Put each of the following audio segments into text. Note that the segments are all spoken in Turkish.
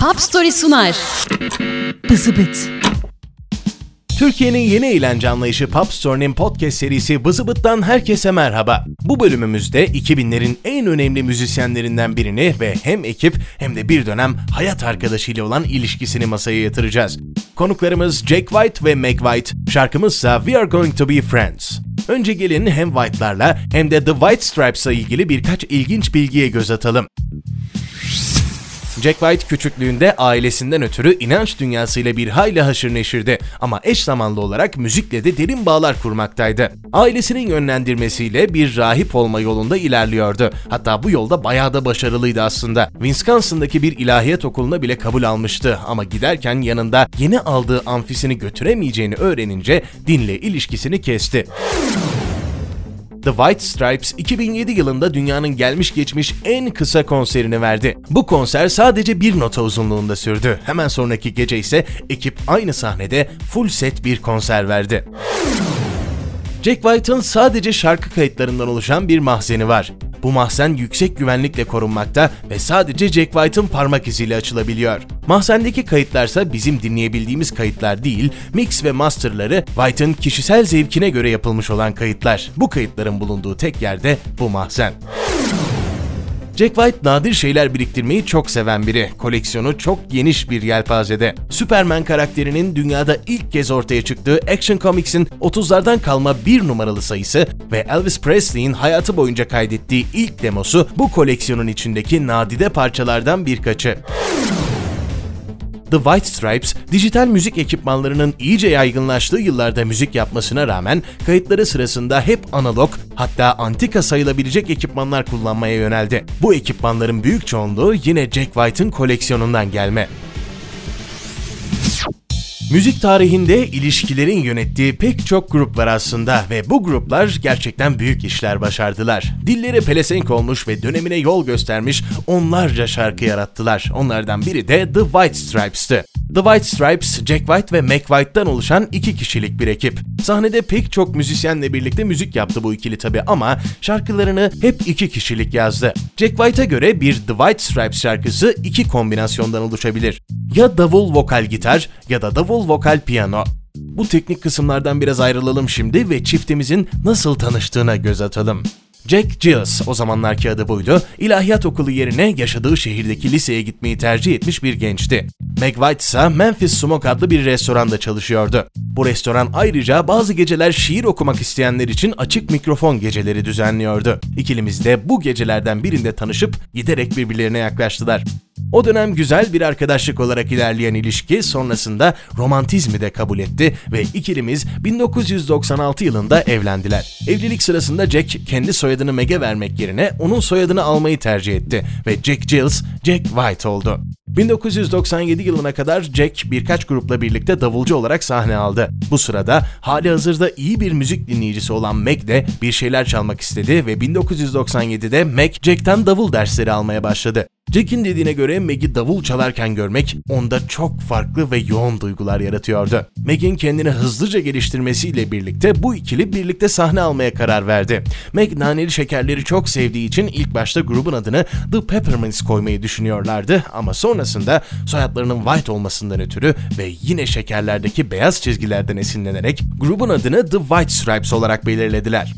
Pop Story sunar. Bızıbıt. Türkiye'nin yeni eğlence anlayışı Pop Story'nin podcast serisi Bızıbıt'tan herkese merhaba. Bu bölümümüzde 2000'lerin en önemli müzisyenlerinden birini ve hem ekip hem de bir dönem hayat arkadaşıyla olan ilişkisini masaya yatıracağız. Konuklarımız Jake White ve Meg White, şarkımızsa We Are Going To Be Friends. Önce gelin hem White'larla hem de The White Stripes'la ilgili birkaç ilginç bilgiye göz atalım. Jack White küçüklüğünde ailesinden ötürü inanç dünyasıyla bir hayli haşır neşirdi ama eş zamanlı olarak müzikle de derin bağlar kurmaktaydı. Ailesinin yönlendirmesiyle bir rahip olma yolunda ilerliyordu. Hatta bu yolda bayağı da başarılıydı aslında. Wisconsin'daki bir ilahiyat okuluna bile kabul almıştı ama giderken yanında yeni aldığı amfisini götüremeyeceğini öğrenince dinle ilişkisini kesti. The White Stripes 2007 yılında dünyanın gelmiş geçmiş en kısa konserini verdi. Bu konser sadece bir nota uzunluğunda sürdü. Hemen sonraki gece ise ekip aynı sahnede full set bir konser verdi. Jack White'ın sadece şarkı kayıtlarından oluşan bir mahzeni var. Bu mahzen yüksek güvenlikle korunmakta ve sadece Jack White'ın parmak iziyle açılabiliyor. Mahzendeki kayıtlarsa bizim dinleyebildiğimiz kayıtlar değil, mix ve masterları White'ın kişisel zevkine göre yapılmış olan kayıtlar. Bu kayıtların bulunduğu tek yerde bu mahzen. Jack White nadir şeyler biriktirmeyi çok seven biri. Koleksiyonu çok geniş bir yelpazede. Superman karakterinin dünyada ilk kez ortaya çıktığı Action Comics'in 30'lardan kalma bir numaralı sayısı ve Elvis Presley'in hayatı boyunca kaydettiği ilk demosu bu koleksiyonun içindeki nadide parçalardan birkaçı. The White Stripes, dijital müzik ekipmanlarının iyice yaygınlaştığı yıllarda müzik yapmasına rağmen kayıtları sırasında hep analog, hatta antika sayılabilecek ekipmanlar kullanmaya yöneldi. Bu ekipmanların büyük çoğunluğu yine Jack White'ın koleksiyonundan gelme. Müzik tarihinde ilişkilerin yönettiği pek çok grup var aslında ve bu gruplar gerçekten büyük işler başardılar. Dilleri pelesenk olmuş ve dönemine yol göstermiş onlarca şarkı yarattılar. Onlardan biri de The White Stripes'tı. The White Stripes, Jack White ve Mac White'dan oluşan iki kişilik bir ekip. Sahnede pek çok müzisyenle birlikte müzik yaptı bu ikili tabi ama şarkılarını hep iki kişilik yazdı. Jack White'a göre bir The White Stripes şarkısı iki kombinasyondan oluşabilir. Ya davul vokal gitar ya da davul vokal piyano. Bu teknik kısımlardan biraz ayrılalım şimdi ve çiftimizin nasıl tanıştığına göz atalım. Jack Giles, o zamanlarki adı buydu, ilahiyat okulu yerine yaşadığı şehirdeki liseye gitmeyi tercih etmiş bir gençti. Meg White ise Memphis Smoke adlı bir restoranda çalışıyordu. Bu restoran ayrıca bazı geceler şiir okumak isteyenler için açık mikrofon geceleri düzenliyordu. İkilimiz de bu gecelerden birinde tanışıp giderek birbirlerine yaklaştılar. O dönem güzel bir arkadaşlık olarak ilerleyen ilişki sonrasında romantizmi de kabul etti ve ikilimiz 1996 yılında evlendiler. Evlilik sırasında Jack kendi soyadını Meg'e vermek yerine onun soyadını almayı tercih etti ve Jack Giles, Jack White oldu. 1997 yılına kadar Jack birkaç grupla birlikte davulcu olarak sahne aldı. Bu sırada hali hazırda iyi bir müzik dinleyicisi olan Meg de bir şeyler çalmak istedi ve 1997'de Meg Jack'ten davul dersleri almaya başladı. Jack'in dediğine göre Meg'i davul çalarken görmek onda çok farklı ve yoğun duygular yaratıyordu. Meg'in kendini hızlıca geliştirmesiyle birlikte bu ikili birlikte sahne almaya karar verdi. Meg naneli şekerleri çok sevdiği için ilk başta grubun adını The Peppermints koymayı düşünüyorlardı ama sonrasında soyadlarının White olmasından ötürü ve yine şekerlerdeki beyaz çizgilerden esinlenerek grubun adını The White Stripes olarak belirlediler.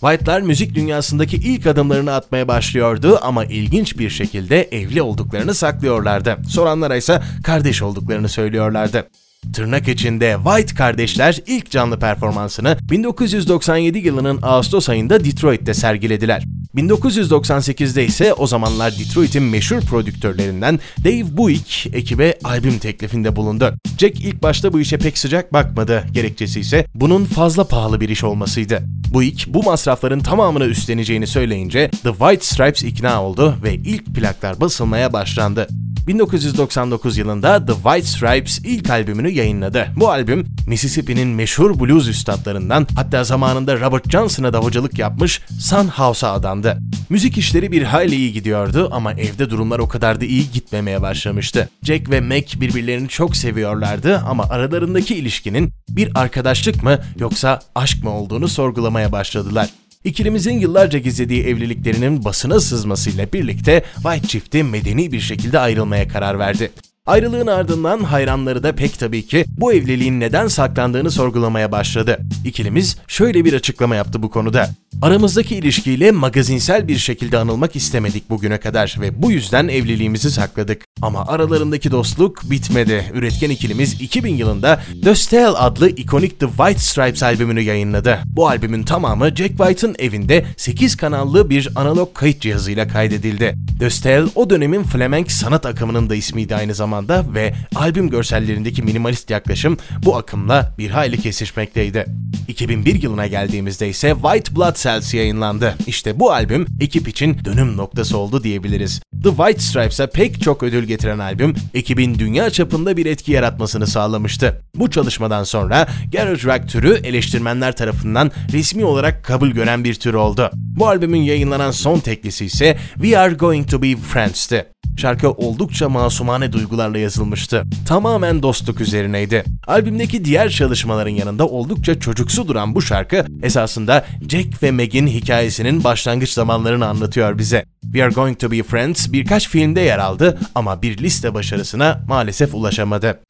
White'lar müzik dünyasındaki ilk adımlarını atmaya başlıyordu ama ilginç bir şekilde evli olduklarını saklıyorlardı. Soranlara ise kardeş olduklarını söylüyorlardı. Tırnak içinde White kardeşler ilk canlı performansını 1997 yılının Ağustos ayında Detroit'te sergilediler. 1998'de ise o zamanlar Detroit'in meşhur prodüktörlerinden Dave Buick ekibe albüm teklifinde bulundu. Jack ilk başta bu işe pek sıcak bakmadı. Gerekçesi ise bunun fazla pahalı bir iş olmasıydı. Buick bu masrafların tamamını üstleneceğini söyleyince The White Stripes ikna oldu ve ilk plaklar basılmaya başlandı. 1999 yılında The White Stripes ilk albümünü yayınladı. Bu albüm Mississippi'nin meşhur blues üstadlarından hatta zamanında Robert Johnson'a da hocalık yapmış Sun House'a adandı. Müzik işleri bir hayli iyi gidiyordu ama evde durumlar o kadar da iyi gitmemeye başlamıştı. Jack ve Mac birbirlerini çok seviyorlardı ama aralarındaki ilişkinin bir arkadaşlık mı yoksa aşk mı olduğunu sorgulamaya başladılar. İkilimizin yıllarca gizlediği evliliklerinin basına sızmasıyla birlikte White çifti medeni bir şekilde ayrılmaya karar verdi. Ayrılığın ardından hayranları da pek tabii ki bu evliliğin neden saklandığını sorgulamaya başladı. İkilimiz şöyle bir açıklama yaptı bu konuda. Aramızdaki ilişkiyle magazinsel bir şekilde anılmak istemedik bugüne kadar ve bu yüzden evliliğimizi sakladık. Ama aralarındaki dostluk bitmedi. Üretken ikilimiz 2000 yılında The Style adlı ikonik The White Stripes albümünü yayınladı. Bu albümün tamamı Jack White'ın evinde 8 kanallı bir analog kayıt cihazıyla kaydedildi. The Style o dönemin flamenk sanat akımının da ismiydi aynı zamanda ve albüm görsellerindeki minimalist yaklaşım bu akımla bir hayli kesişmekteydi. 2001 yılına geldiğimizde ise White Blood Cells yayınlandı. İşte bu albüm ekip için dönüm noktası oldu diyebiliriz. The White Stripes'a pek çok ödül getiren albüm, ekibin dünya çapında bir etki yaratmasını sağlamıştı. Bu çalışmadan sonra garage rock türü eleştirmenler tarafından resmi olarak kabul gören bir tür oldu. Bu albümün yayınlanan son teklisi ise We Are Going To Be Friends'ti. Şarkı oldukça masumane duygularla yazılmıştı. Tamamen dostluk üzerineydi. Albümdeki diğer çalışmaların yanında oldukça çocuksu duran bu şarkı esasında Jack ve Meg'in hikayesinin başlangıç zamanlarını anlatıyor bize. We Are Going To Be Friends birkaç filmde yer aldı ama bir liste başarısına maalesef ulaşamadı.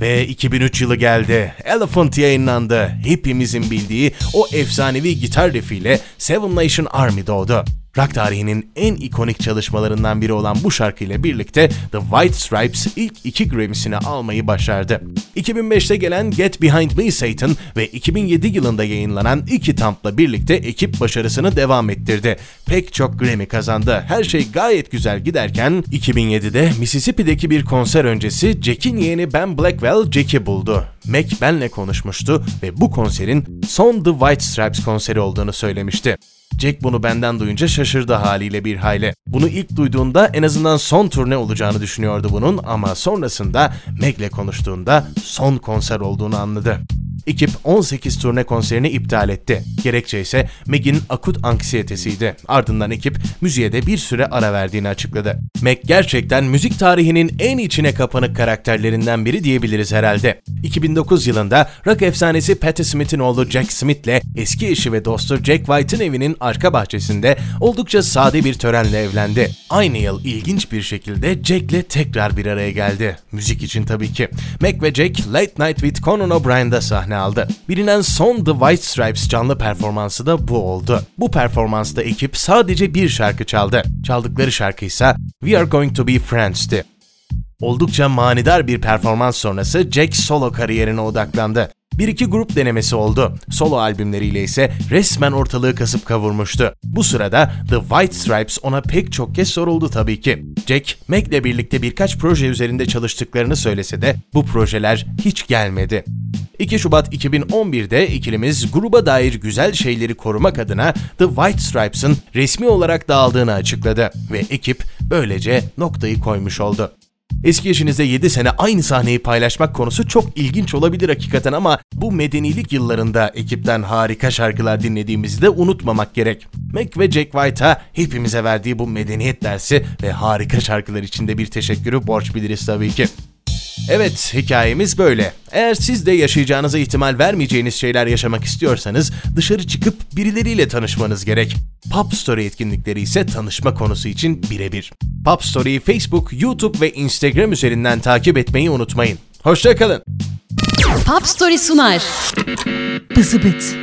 Ve 2003 yılı geldi. Elephant yayınlandı. Hepimizin bildiği o efsanevi gitar riffiyle Seven Nation Army doğdu. Rock tarihinin en ikonik çalışmalarından biri olan bu şarkıyla birlikte The White Stripes ilk iki Grammy'sini almayı başardı. 2005'te gelen Get Behind Me Satan ve 2007 yılında yayınlanan iki Thump'la birlikte ekip başarısını devam ettirdi. Pek çok Grammy kazandı. Her şey gayet güzel giderken 2007'de Mississippi'deki bir konser öncesi Jack'in yeğeni Ben Blackwell Jack'i buldu. Mac benle konuşmuştu ve bu konserin son The White Stripes konseri olduğunu söylemişti. Jack bunu benden duyunca şaşırdı haliyle bir hayli. Bunu ilk duyduğunda en azından son turne olacağını düşünüyordu bunun ama sonrasında Meg'le konuştuğunda son konser olduğunu anladı. Ekip 18 turne konserini iptal etti. Gerekçe ise Meg'in akut anksiyetesiydi. Ardından ekip müziğe de bir süre ara verdiğini açıkladı. Meg gerçekten müzik tarihinin en içine kapanık karakterlerinden biri diyebiliriz herhalde. 2009 yılında rock efsanesi Patti Smith'in oğlu Jack Smith'le eski eşi ve dostu Jack White'ın evinin arka bahçesinde oldukça sade bir törenle evlendi. Aynı yıl ilginç bir şekilde Jack'le tekrar bir araya geldi. Müzik için tabii ki. Meg ve Jack Late Night with Conan O'Brien'da sahne aldı. Bilinen son The White Stripes canlı performansı da bu oldu. Bu performansta ekip sadece bir şarkı çaldı. Çaldıkları şarkı ise We Are Going To Be Friends'ti. Oldukça manidar bir performans sonrası Jack solo kariyerine odaklandı. Bir iki grup denemesi oldu. Solo albümleriyle ise resmen ortalığı kasıp kavurmuştu. Bu sırada The White Stripes ona pek çok kez soruldu tabii ki. Jack, Meg'le birlikte birkaç proje üzerinde çalıştıklarını söylese de bu projeler hiç gelmedi. 2 Şubat 2011'de ikilimiz gruba dair güzel şeyleri korumak adına The White Stripes'ın resmi olarak dağıldığını açıkladı ve ekip böylece noktayı koymuş oldu. Eski eşinizle 7 sene aynı sahneyi paylaşmak konusu çok ilginç olabilir hakikaten ama bu medenilik yıllarında ekipten harika şarkılar dinlediğimizi de unutmamak gerek. Mac ve Jack White'a hepimize verdiği bu medeniyet dersi ve harika şarkılar için de bir teşekkürü borç biliriz tabii ki. Evet, hikayemiz böyle. Eğer siz de yaşayacağınıza ihtimal vermeyeceğiniz şeyler yaşamak istiyorsanız dışarı çıkıp birileriyle tanışmanız gerek. Pop Story etkinlikleri ise tanışma konusu için birebir. Pop Story'yi Facebook, YouTube ve Instagram üzerinden takip etmeyi unutmayın. Hoşçakalın. Pop Story sunar. Bızıbıt.